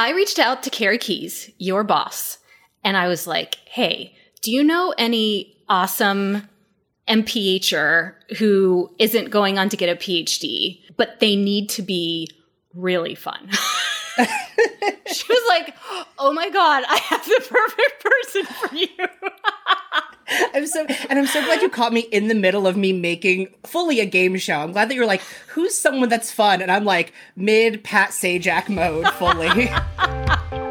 I reached out to Carrie Keyes, your boss, and I was like, hey, do you know any awesome MPHer who isn't going on to get a PhD, but they need to be really fun? she was like, oh my God, I have the perfect person for you. I'm so and I'm so glad you caught me in the middle of me making fully a game show. I'm glad that you're like, who's someone that's fun? And I'm like mid Pat Sajak mode fully.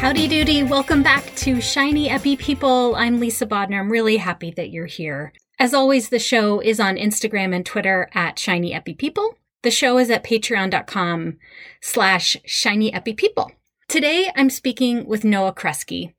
Howdy doody, welcome back to Shiny Epi People. I'm Lisa Bodnar. I'm really happy that you're here. As always, the show is on Instagram and Twitter at Shiny Epi People. The show is at patreon.com slash shiny epi people. Today I'm speaking with Noah Kreski.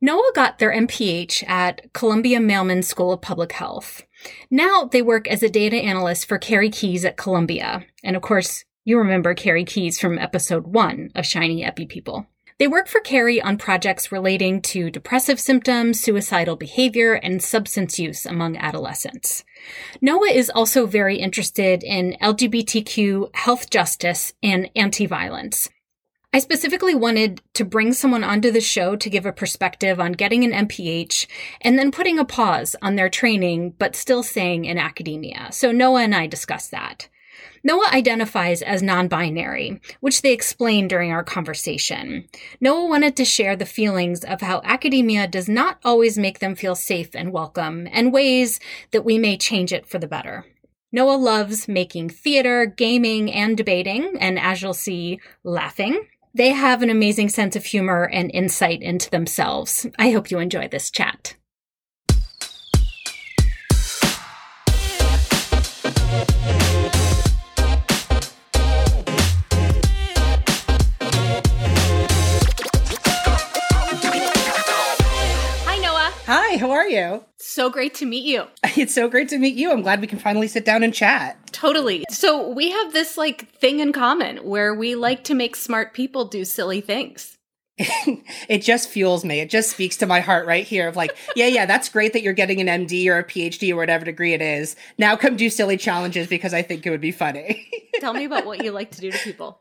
Noah got their MPH at Columbia Mailman School of Public Health. Now they work as a data analyst for Carrie Keyes at Columbia. And of course, you remember Carrie Keyes from episode one of Shiny Epi People. They work for Carrie on projects relating to depressive symptoms, suicidal behavior, and substance use among adolescents. Noah is also very interested in LGBTQ health justice and anti-violence. I specifically wanted to bring someone onto the show to give a perspective on getting an MPH and then putting a pause on their training, but still staying in academia. So Noah and I discussed that. Noah identifies as non binary, which they explained during our conversation. Noah wanted to share the feelings of how academia does not always make them feel safe and welcome, and ways that we may change it for the better. Noah loves making theater, gaming, and debating, and as you'll see, laughing. They have an amazing sense of humor and insight into themselves. I hope you enjoy this chat. How are you? So great to meet you. It's so great to meet you. I'm glad we can finally sit down and chat. Totally. So, we have this like thing in common where we like to make smart people do silly things. it just fuels me. It just speaks to my heart right here of like, yeah, yeah, that's great that you're getting an MD or a PhD or whatever degree it is. Now come do silly challenges because I think it would be funny. Tell me about what you like to do to people.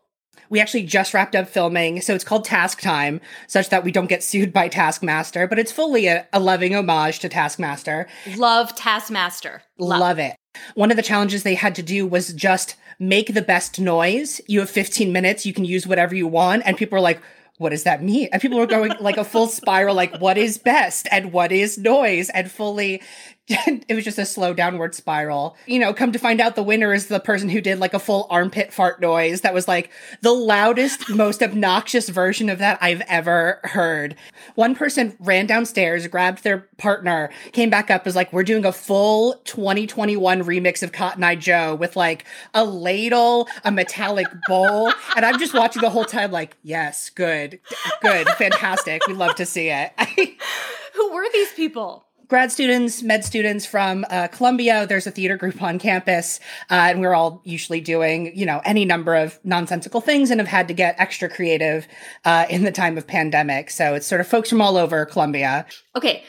We actually just wrapped up filming, so it's called Task Time, such that we don't get sued by Taskmaster, but it's fully a, a loving homage to Taskmaster. Love Taskmaster. Love. Love it. One of the challenges they had to do was just make the best noise. You have 15 minutes, you can use whatever you want. And people are like, what does that mean? And people were going like a full spiral, like, what is best and what is noise? And fully it was just a slow downward spiral. You know, come to find out the winner is the person who did like a full armpit fart noise that was like the loudest, most obnoxious version of that I've ever heard. One person ran downstairs, grabbed their partner, came back up, was like, we're doing a full 2021 remix of Cotton Eye Joe with like a ladle, a metallic bowl. and I'm just watching the whole time, like, yes, good, good, fantastic. We love to see it. Who were these people? Grad students, med students from uh, Columbia. There's a theater group on campus, uh, and we're all usually doing, you know, any number of nonsensical things and have had to get extra creative uh, in the time of pandemic. So it's sort of folks from all over Columbia. Okay.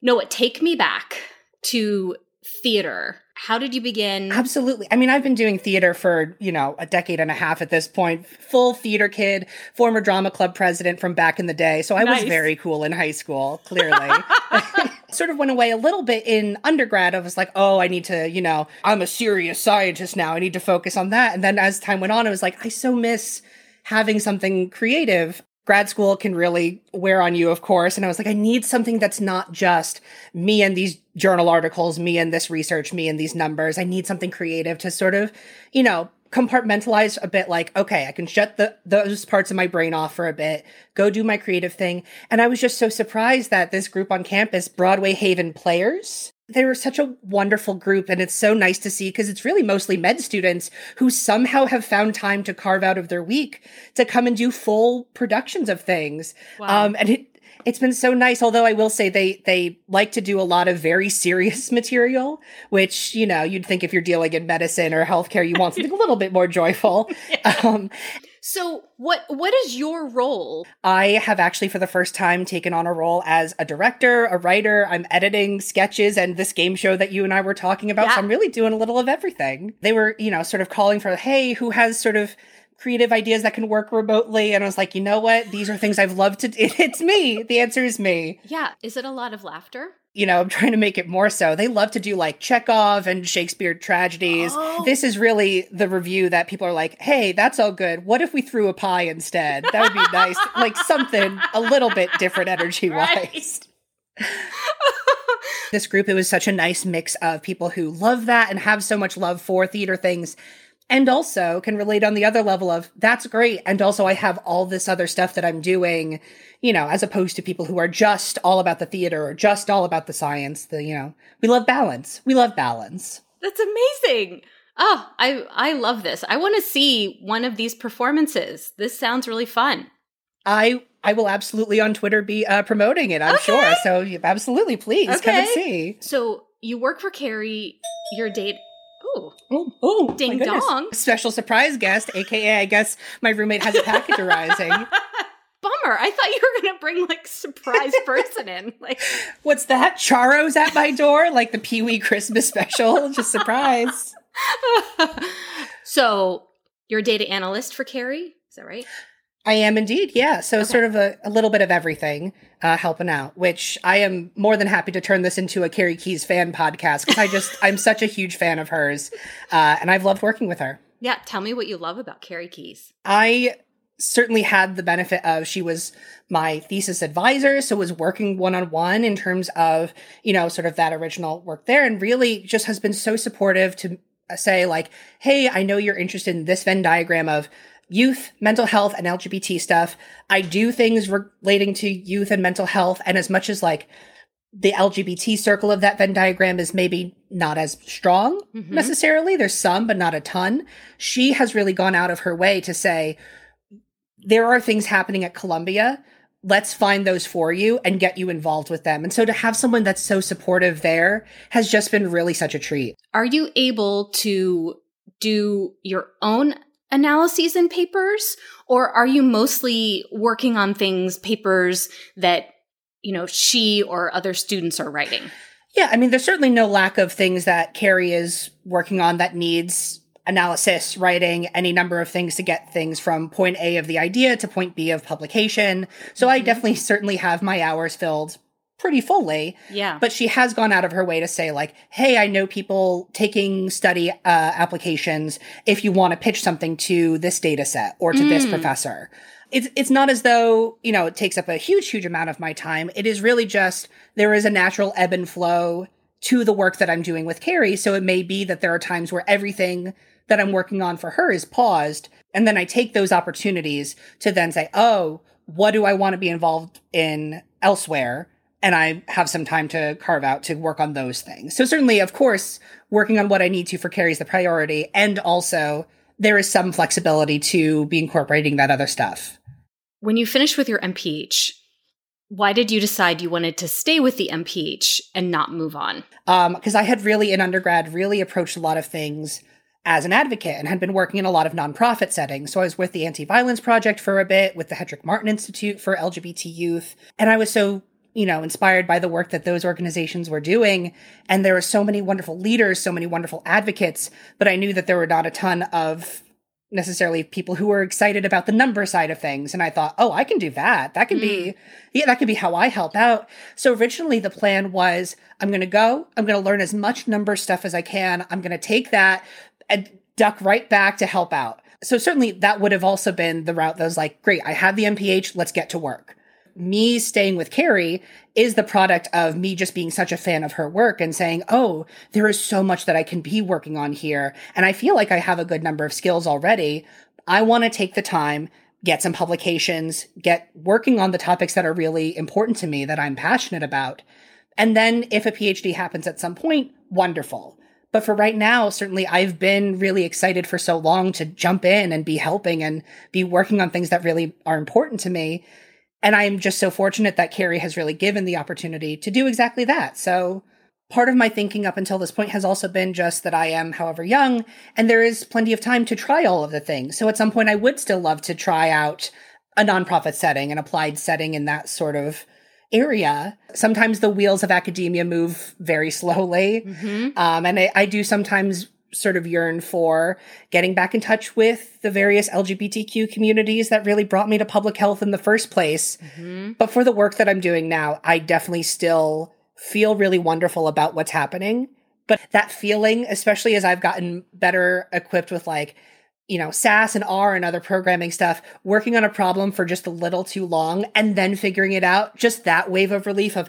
Noah, take me back to theater how did you begin? Absolutely. I mean, I've been doing theater for, you know, a decade and a half at this point. Full theater kid, former drama club president from back in the day. So I nice. was very cool in high school, clearly. sort of went away a little bit in undergrad. I was like, oh, I need to, you know, I'm a serious scientist now. I need to focus on that. And then as time went on, I was like, I so miss having something creative grad school can really wear on you, of course. And I was like, I need something that's not just me and these journal articles, me and this research, me and these numbers. I need something creative to sort of, you know, compartmentalize a bit like, okay, I can shut the, those parts of my brain off for a bit, go do my creative thing. And I was just so surprised that this group on campus, Broadway Haven Players, they were such a wonderful group and it's so nice to see because it's really mostly med students who somehow have found time to carve out of their week to come and do full productions of things wow. um, and it it's been so nice although i will say they they like to do a lot of very serious material which you know you'd think if you're dealing in medicine or healthcare you want something a little bit more joyful yeah. um, So what what is your role? I have actually for the first time taken on a role as a director, a writer. I'm editing sketches and this game show that you and I were talking about. Yeah. So I'm really doing a little of everything. They were, you know, sort of calling for, hey, who has sort of creative ideas that can work remotely. And I was like, you know what? These are things I've loved to do. It's me. The answer is me. Yeah. Is it a lot of laughter? You know, I'm trying to make it more so. They love to do like Chekhov and Shakespeare tragedies. Oh. This is really the review that people are like, hey, that's all good. What if we threw a pie instead? That would be nice. like something a little bit different energy wise. Right. this group, it was such a nice mix of people who love that and have so much love for theater things and also can relate on the other level of that's great and also i have all this other stuff that i'm doing you know as opposed to people who are just all about the theater or just all about the science the you know we love balance we love balance that's amazing oh i i love this i want to see one of these performances this sounds really fun i I will absolutely on Twitter be uh, promoting it, I'm okay. sure. So absolutely, please okay. come and see. So you work for Carrie. Your date Oh, oh, oh ding dong. Special surprise guest, aka I guess my roommate has a package arising. Bummer. I thought you were gonna bring like surprise person in. Like What's that? Charo's at my door? Like the Pee Wee Christmas special? Just surprise. so you're a data analyst for Carrie, is that right? I am indeed, yeah. So okay. sort of a, a, little bit of everything uh, helping out, which I am more than happy to turn this into a Carrie Keyes fan podcast because I just I'm such a huge fan of hers, uh, and I've loved working with her. Yeah, tell me what you love about Carrie Keyes. I certainly had the benefit of she was my thesis advisor, so was working one on one in terms of you know sort of that original work there, and really just has been so supportive to say like, hey, I know you're interested in this Venn diagram of youth, mental health, and LGBT stuff. I do things relating to youth and mental health. And as much as like the LGBT circle of that Venn diagram is maybe not as strong mm-hmm. necessarily, there's some, but not a ton. She has really gone out of her way to say, there are things happening at Columbia. Let's find those for you and get you involved with them. And so to have someone that's so supportive there has just been really such a treat. Are you able to do your own analyses and papers or are you mostly working on things papers that you know she or other students are writing? Yeah i mean there's certainly no lack of things that carrie is working on that needs analysis writing any number of things to get things from point a of the idea to point b of publication. So mm-hmm. i definitely certainly have my hours filled pretty fully. Yeah. But she has gone out of her way to say like, "Hey, I know people taking study uh, applications. If you want to pitch something to this data set or to mm. this professor." It's it's not as though, you know, it takes up a huge huge amount of my time. It is really just there is a natural ebb and flow to the work that I'm doing with Carrie, so it may be that there are times where everything that I'm working on for her is paused, and then I take those opportunities to then say, "Oh, what do I want to be involved in elsewhere?" And I have some time to carve out to work on those things. So certainly, of course, working on what I need to for Carrie's the priority, and also there is some flexibility to be incorporating that other stuff. When you finished with your MPH, why did you decide you wanted to stay with the MPH and not move on? Because um, I had really, in undergrad, really approached a lot of things as an advocate and had been working in a lot of nonprofit settings. So I was with the Anti Violence Project for a bit, with the Hetrick Martin Institute for LGBT youth. And I was so you know, inspired by the work that those organizations were doing. And there were so many wonderful leaders, so many wonderful advocates, but I knew that there were not a ton of necessarily people who were excited about the number side of things. And I thought, oh, I can do that. That can mm. be, yeah, that can be how I help out. So originally the plan was I'm going to go, I'm going to learn as much number stuff as I can. I'm going to take that and duck right back to help out. So certainly that would have also been the route that was like, great, I have the MPH, let's get to work me staying with Carrie is the product of me just being such a fan of her work and saying, Oh, there is so much that I can be working on here. And I feel like I have a good number of skills already. I want to take the time, get some publications, get working on the topics that are really important to me that I'm passionate about. And then if a PhD happens at some point, wonderful. But for right now, certainly I've been really excited for so long to jump in and be helping and be working on things that really are important to me and I'm just so fortunate that Carrie has really given the opportunity to do exactly that. So part of my thinking up until this point has also been just that I am, however young, and there is plenty of time to try all of the things. So at some point, I would still love to try out a nonprofit setting, an applied setting in that sort of area. Sometimes the wheels of academia move very slowly. Mm-hmm. Um, and I, I do sometimes sort of yearn for getting back in touch with the various LGBTQ communities that really brought me to public health in the first place. Mm-hmm. But for the work that I'm doing now, I definitely still feel really wonderful about what's happening. But that feeling, especially as I've gotten better equipped with like, you know, SAS and R and other programming stuff, working on a problem for just a little too long and then figuring it out, just that wave of relief of,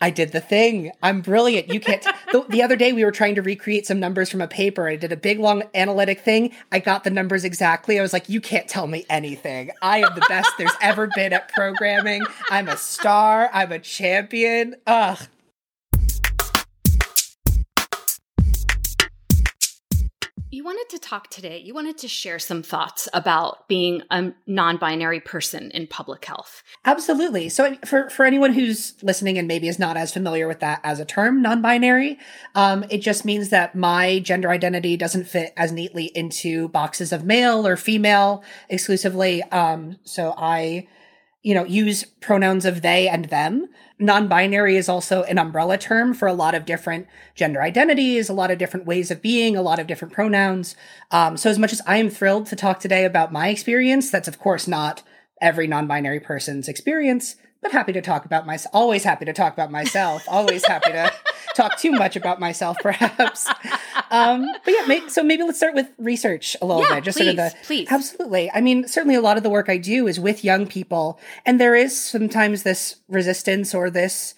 I did the thing. I'm brilliant. You can't. The, the, other day, we were trying to recreate some numbers from a paper. I did a big, long analytic thing. I got the numbers exactly. I was like, you can't tell me anything. I am the best there's ever been at programming. I'm a star. I'm a champion. Ugh. You wanted to talk today, you wanted to share some thoughts about being a non binary person in public health. Absolutely. So, for, for anyone who's listening and maybe is not as familiar with that as a term, non binary, um, it just means that my gender identity doesn't fit as neatly into boxes of male or female exclusively. Um, so, I you know, use pronouns of they and them. Non binary is also an umbrella term for a lot of different gender identities, a lot of different ways of being, a lot of different pronouns. Um, so, as much as I am thrilled to talk today about my experience, that's of course not every non binary person's experience but happy to talk about myself. Always happy to talk about myself. Always happy to talk too much about myself, perhaps. Um, but yeah, may, so maybe let's start with research a little yeah, bit. Just please, sort of the please. Absolutely. I mean, certainly a lot of the work I do is with young people, and there is sometimes this resistance or this,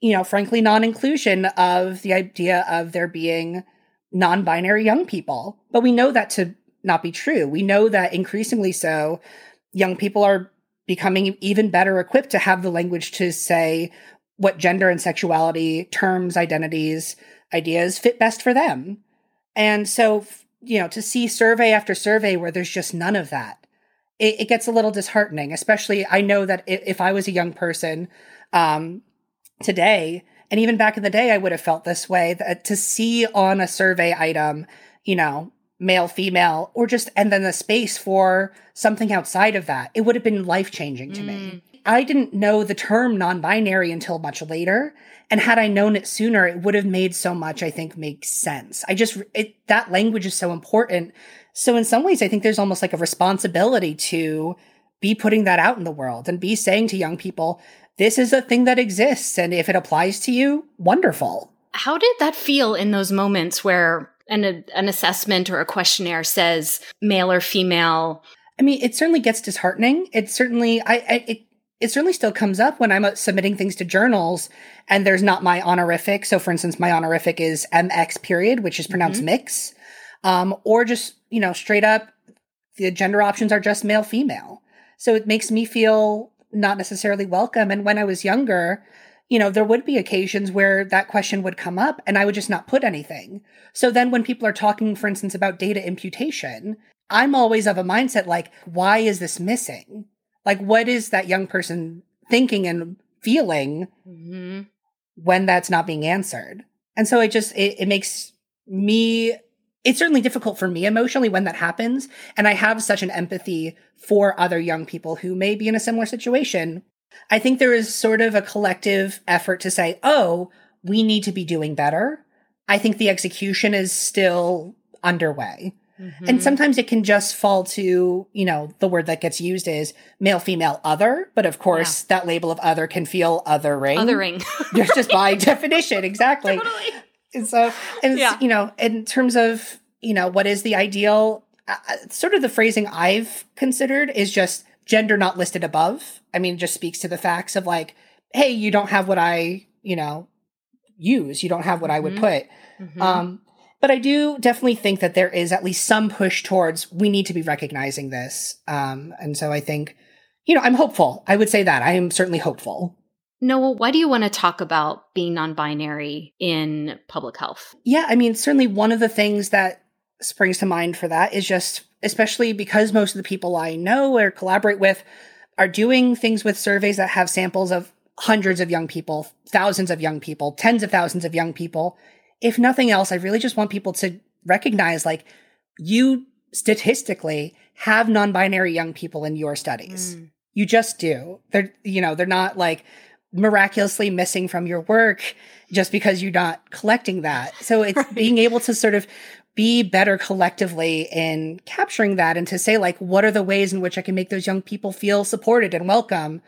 you know, frankly, non-inclusion of the idea of there being non-binary young people. But we know that to not be true. We know that increasingly so, young people are becoming even better equipped to have the language to say what gender and sexuality terms, identities, ideas fit best for them. And so, you know, to see survey after survey where there's just none of that, it, it gets a little disheartening. Especially, I know that if I was a young person um, today, and even back in the day, I would have felt this way that to see on a survey item, you know, male, female, or just, and then the space for something outside of that. It would have been life changing to mm. me. I didn't know the term non binary until much later. And had I known it sooner, it would have made so much, I think, make sense. I just, it, that language is so important. So, in some ways, I think there's almost like a responsibility to be putting that out in the world and be saying to young people, this is a thing that exists. And if it applies to you, wonderful. How did that feel in those moments where an, an assessment or a questionnaire says male or female. I mean, it certainly gets disheartening. It certainly, I, I it, it certainly still comes up when I'm uh, submitting things to journals and there's not my honorific. So, for instance, my honorific is MX period, which is pronounced mm-hmm. mix, um, or just you know straight up the gender options are just male female. So it makes me feel not necessarily welcome. And when I was younger, you know, there would be occasions where that question would come up and I would just not put anything. So then when people are talking, for instance, about data imputation, I'm always of a mindset like, why is this missing? Like, what is that young person thinking and feeling mm-hmm. when that's not being answered? And so it just, it, it makes me it's certainly difficult for me emotionally when that happens. And I have such an empathy for other young people who may be in a similar situation I think there is sort of a collective effort to say, oh, we need to be doing better. I think the execution is still underway. Mm-hmm. And sometimes it can just fall to, you know, the word that gets used is male, female, other. But of course, yeah. that label of other can feel othering. Othering. just, just by definition. Exactly. Totally. And so, and, yeah. you know, in terms of, you know, what is the ideal, uh, sort of the phrasing I've considered is just gender not listed above. I mean, just speaks to the facts of like, hey, you don't have what I, you know, use. You don't have what mm-hmm. I would mm-hmm. put. Mm-hmm. Um, but I do definitely think that there is at least some push towards we need to be recognizing this. Um, and so I think, you know, I'm hopeful. I would say that I am certainly hopeful. Noah, why do you want to talk about being non binary in public health? Yeah, I mean, certainly one of the things that springs to mind for that is just especially because most of the people I know or collaborate with are doing things with surveys that have samples of hundreds of young people, thousands of young people, tens of thousands of young people. If nothing else, I really just want people to recognize like you statistically have non-binary young people in your studies. Mm. You just do. They're, you know, they're not like miraculously missing from your work just because you're not collecting that. So it's right. being able to sort of be better collectively in capturing that and to say like, what are the ways in which I can make those young people feel supported and welcome?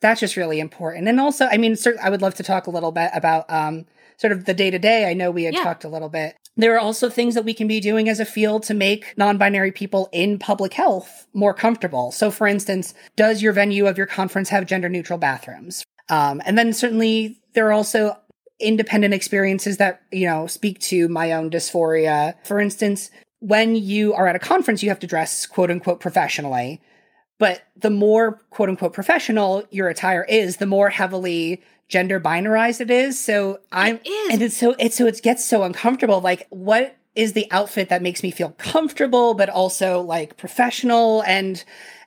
That's just really important. And also, I mean, certainly I would love to talk a little bit about, um, sort of the day to day. I know we had yeah. talked a little bit. There are also things that we can be doing as a field to make non binary people in public health more comfortable. So, for instance, does your venue of your conference have gender neutral bathrooms? Um, and then certainly there are also independent experiences that, you know, speak to my own dysphoria. For instance, when you are at a conference, you have to dress quote unquote professionally. But the more quote unquote professional your attire is, the more heavily gender binarized it is. So I'm, and it's so, it's so it gets so uncomfortable. Like, what is the outfit that makes me feel comfortable, but also like professional? And,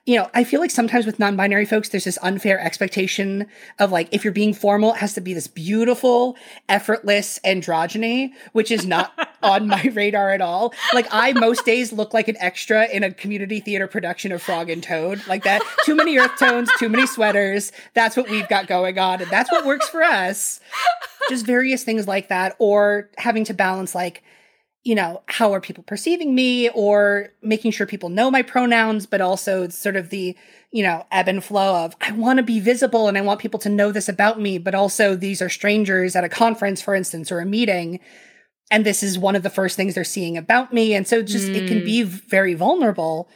you know, I feel like sometimes with non binary folks, there's this unfair expectation of like, if you're being formal, it has to be this beautiful, effortless androgyny, which is not on my radar at all. Like, I most days look like an extra in a community theater production of Frog and Toad, like that. Too many earth tones, too many sweaters. That's what we've got going on. And that's what works for us. Just various things like that, or having to balance like, you know, how are people perceiving me or making sure people know my pronouns, but also sort of the, you know, ebb and flow of I want to be visible and I want people to know this about me, but also these are strangers at a conference, for instance, or a meeting. And this is one of the first things they're seeing about me. And so just mm. it can be mm. very vulnerable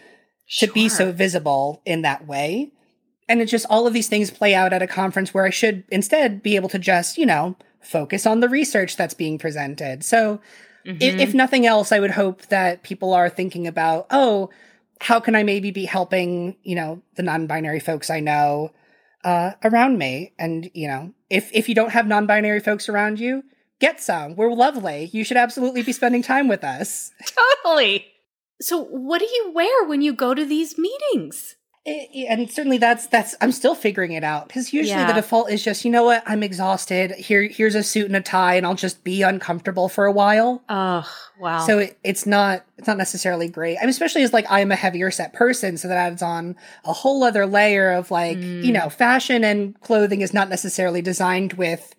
sure. to be so visible in that way. And it's just all of these things play out at a conference where I should instead be able to just, you know, focus on the research that's being presented. So Mm-hmm. If, if nothing else, I would hope that people are thinking about, oh, how can I maybe be helping, you know, the non-binary folks I know uh, around me? And, you know, if if you don't have non-binary folks around you, get some. We're lovely. You should absolutely be spending time with us. Totally. So, what do you wear when you go to these meetings? It, and certainly that's that's I'm still figuring it out because usually yeah. the default is just you know what I'm exhausted here here's a suit and a tie and I'll just be uncomfortable for a while. Oh wow! So it, it's not it's not necessarily great. I mean, especially as like I'm a heavier set person, so that adds on a whole other layer of like mm. you know fashion and clothing is not necessarily designed with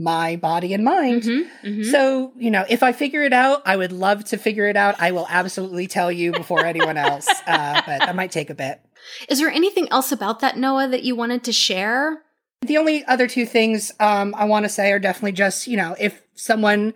my body and mind. Mm-hmm, mm-hmm. So, you know, if I figure it out, I would love to figure it out. I will absolutely tell you before anyone else, uh, but that might take a bit. Is there anything else about that, Noah, that you wanted to share? The only other two things um, I want to say are definitely just, you know, if someone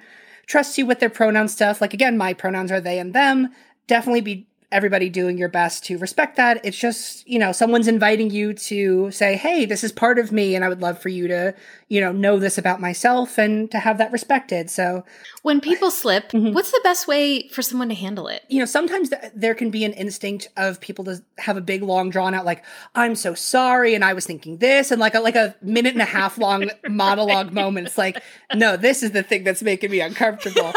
trusts you with their pronoun stuff, like again, my pronouns are they and them, definitely be everybody doing your best to respect that. It's just, you know, someone's inviting you to say, hey, this is part of me, and I would love for you to, you know, know this about myself and to have that respected. So when people slip, mm-hmm. what's the best way for someone to handle it? You know, sometimes th- there can be an instinct of people to have a big, long, drawn out, like, I'm so sorry, and I was thinking this, and like a, like a minute and a half long monologue moment. It's like, no, this is the thing that's making me uncomfortable.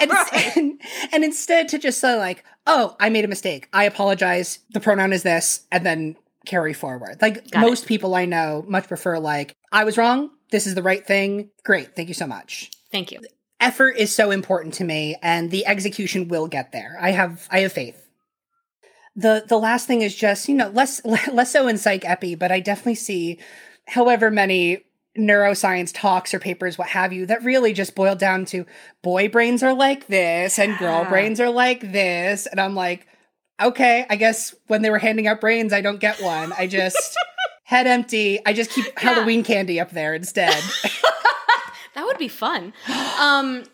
and, and, and, instead to just say like, oh, I made a mistake. I apologize. The pronoun is this, and then carry forward. Like Got most it. people I know much prefer like, I was wrong. This is the right thing. Great. Thank you so much. Thank you. Effort is so important to me and the execution will get there. I have I have faith. The the last thing is just, you know, less less so in psych epi, but I definitely see however many neuroscience talks or papers, what have you, that really just boiled down to boy brains are like this and girl brains are like this. And I'm like, okay, I guess when they were handing out brains, I don't get one. I just head empty. I just keep yeah. Halloween candy up there instead. that would be fun. Um,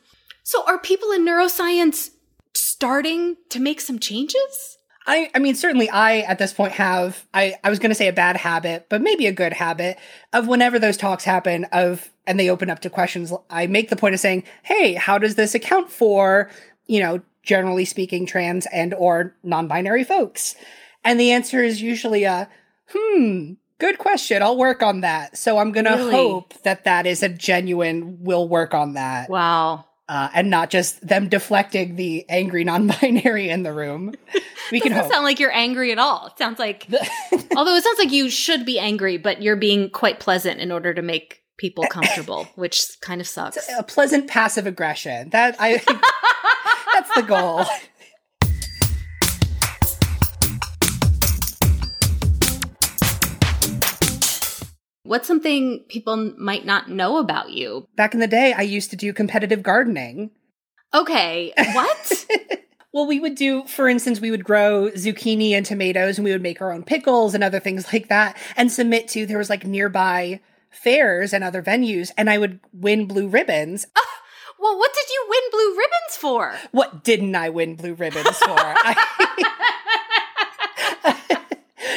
so are people in neuroscience starting to make some changes? I, I mean, certainly I, at this point, have, I, I was going to say a bad habit, but maybe a good habit of whenever those talks happen of, and they open up to questions, I make the point of saying, Hey, how does this account for, you know, generally speaking, trans and or non-binary folks? And the answer is usually a, hmm, good question. I'll work on that. So I'm going to really? hope that that is a genuine, we'll work on that. Wow. Uh, and not just them deflecting the angry non-binary in the room. We can Doesn't hope. sound like you're angry at all. It sounds like, although it sounds like you should be angry, but you're being quite pleasant in order to make people comfortable, which kind of sucks. a pleasant passive aggression. That I that's the goal. What's something people might not know about you? Back in the day, I used to do competitive gardening. Okay, what? Well, we would do, for instance, we would grow zucchini and tomatoes and we would make our own pickles and other things like that and submit to, there was like nearby fairs and other venues and I would win blue ribbons. well, what did you win blue ribbons for? What didn't I win blue ribbons for? I-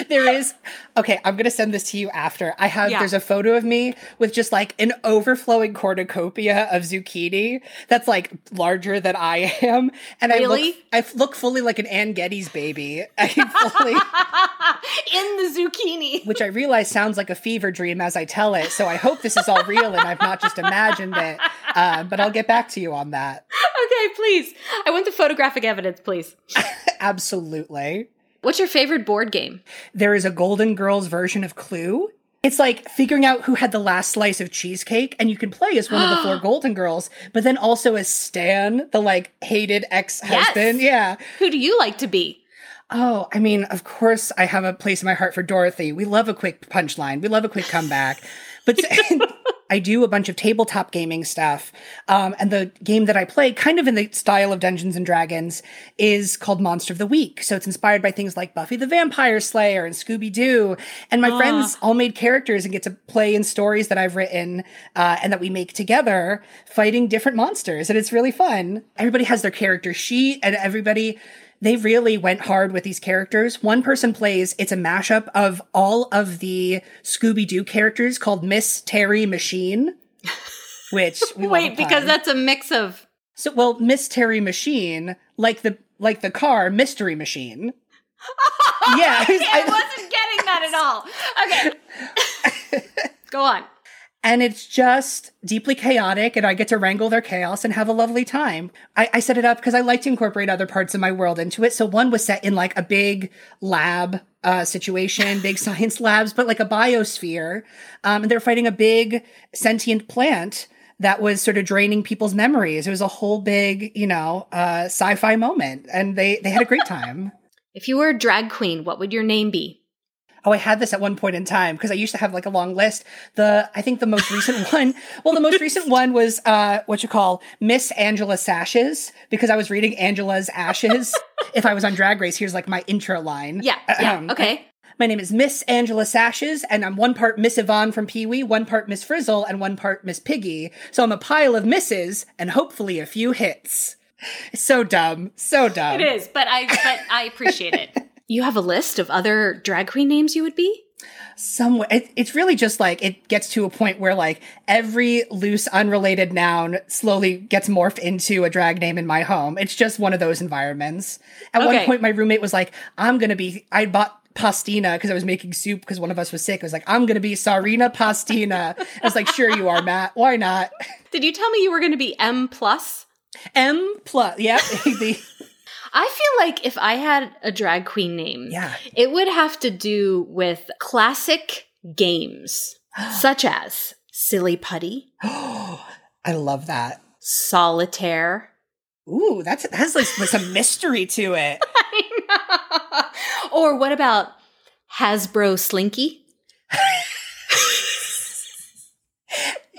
there is okay i'm gonna send this to you after i have Yeah. there's a photo of me with just like an overflowing cornucopia of zucchini that's like larger than i am and i look i look fully like an Anne Geddes baby i fully In the zucchini. which i realize sounds like a fever dream as i tell it so i hope this is all real and i've not just imagined it uh, but i'll get back to you on that Okay, please. I want the photographic evidence, please. absolutely What's your favorite board game? there is a Golden Girls version of Clue. It's like figuring out who had the last slice of cheesecake, and you can play as one of the four Golden Girls, but then also as Stan, the like hated ex husband. Yeah. Who do you like to be? Oh, I mean, of course, I have a place in my heart for Dorothy. We love a quick punchline, we love a quick comeback. But I do a bunch of tabletop gaming stuff. Um, and the game that I play, kind of in the style of Dungeons and Dragons, is called Monster of the Week. So it's inspired by things like Buffy the Vampire Slayer and Scooby Doo. And my friends all made characters and get to play in stories that I've written uh, and that we make together, fighting different monsters. And it's really fun. Everybody has their character sheet, and everybody they really went hard with these characters. One person plays, it's a mashup of all of the Scooby Doo characters called Miss Terry Machine, which we Wait, because that's a mix of. so well, Miss Terry Machine, like the like the car Mystery Machine. yeah, Okay, I wasn't getting that at all. Okay. Go on. And it's just deeply chaotic and i get to wrangle their chaos and have a lovely time. I, I set it up because i like to incorporate other parts of my world into it. So one was set in like a big lab uh, situation big science labs but like a biosphere. Um, and they're fighting a big sentient plant that was sort of draining people's memories. It was a whole big you know uh, sci-fi moment and they they had a great time. If you were a drag queen, what would your name be? Oh, I had this at one point in time because I used to have like a long list. The I think the most recent one, well, the most recent one was uh what you call Miss Angela Sashes because I was reading Angela's Ashes. if I was on Drag Race, here's like my intro line. Yeah. Yeah. Okay. My name is Miss Angela Sashes, and I'm one part Miss Yvonne from Pee Wee, one part Miss Frizzle, and one part Miss Piggy. So I'm a pile of misses and hopefully a few hits. So dumb, so dumb. It is, but I but I appreciate it. You have a list of other drag queen names you would be? somewhere it, it's really just like it gets to a point where like every loose unrelated noun slowly gets morphed into a drag name in my home. It's just one of those environments. At one point my roommate was like i'm gonna be i bought pastina because i was making soup because one of us was sick. I was like i'm gonna be sarina pastina. I was like sure you are matt. Why not? Did you tell me you were going to be M plus? m plus yeah the, I feel like if I had a drag queen name, yeah it would have to do with classic games such as Silly Putty, Oh, i love that Solitaire, ooh that's that's like, like some mystery to it or what about Hasbro Slinky?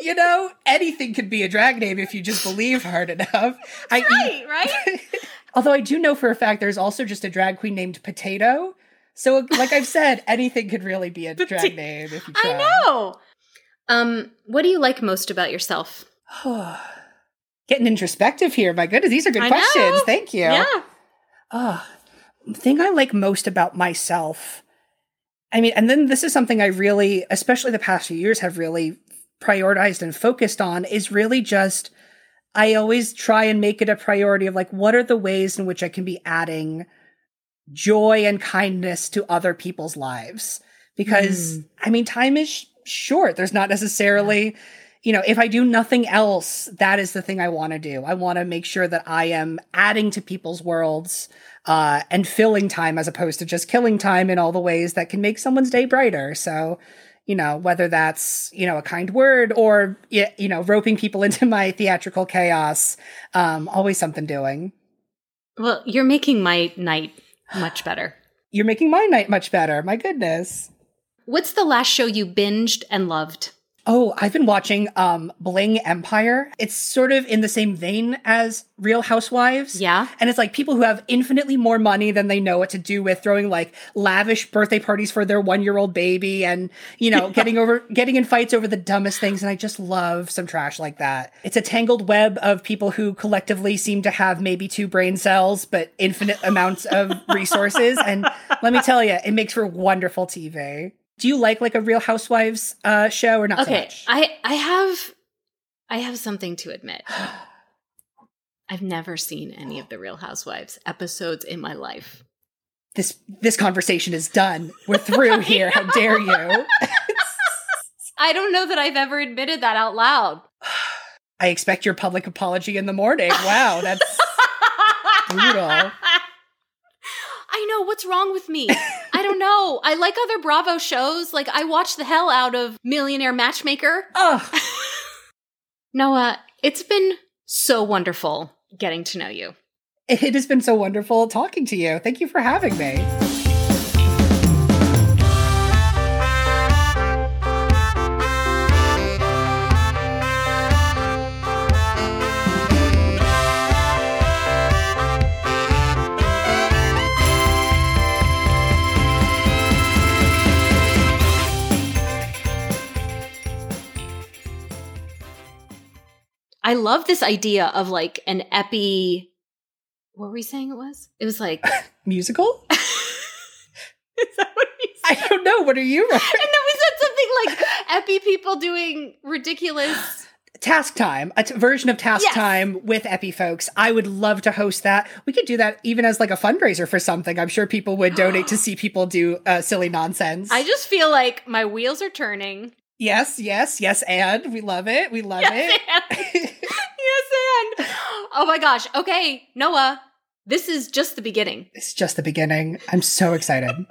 you know, anything could be a drag name if you just believe hard enough. I eat, Right, right? although I do know for a fact there's also just a drag queen named Potato. So, like I've said, anything could really be a drag name if you try. I know. Um, what do you like most about yourself? Getting introspective here. My goodness, these are good I questions. know. Thank you. Yeah. Oh, thing I like most about myself. I mean, and then this is something I really, especially the past few years, have really prioritized and focused on is really just I always try and make it a priority of like, what are the ways in which I can be adding joy and kindness to other people's lives? Because I mean, time is sh- short. There's not necessarily, you know, if I do nothing else, that is the thing I want to do. I want to make sure that I am adding to people's worlds uh, and filling time as opposed to just killing time in all the ways that can make someone's day brighter. So, you know, whether that's, you know, a kind word or, you know, roping people into my theatrical chaos, um, always something doing. Well, you're making my night much better. You're making my night much better. My goodness. What's the last show you binged and loved? Oh, I've been watching um Bling Empire. It's sort of in the same vein as Real Housewives. Yeah. And it's like people who have infinitely more money than they know what to do with, throwing like lavish birthday parties for their one year old baby and, you know, getting over getting in fights over the dumbest things. And I just love some trash like that. It's a tangled web of people who collectively seem to have maybe two brain cells, but infinite amounts of resources. And let me tell you, it makes for wonderful TV do you like like a Real Housewives uh, show or not? Okay, so I I have I have something to admit. I've never seen any of the Real Housewives episodes in my life. This this conversation is done. We're through here. How dare you? I don't know that I've ever admitted that out loud. I expect your public apology in the morning. Wow, that's brutal. I know what's wrong with me. I don't know. I like other Bravo shows. Like I watch the hell out of Millionaire Matchmaker. Oh. Noah, it's been so wonderful getting to know you. It has been so wonderful talking to you. Thank you for having me. I love this idea of like an epi. What were we saying it was? It was like musical. Is that what we said? I don't know. What are you? and then we said something like epi people doing ridiculous task time a t- version of task yes. time with epi folks i would love to host that we could do that even as like a fundraiser for something i'm sure people would donate to see people do uh, silly nonsense i just feel like my wheels are turning Yes, yes, yes, and we love it. We love yes, it. And. yes, and. Oh my gosh. Okay, Noah, this is just the beginning. It's just the beginning. I'm so excited.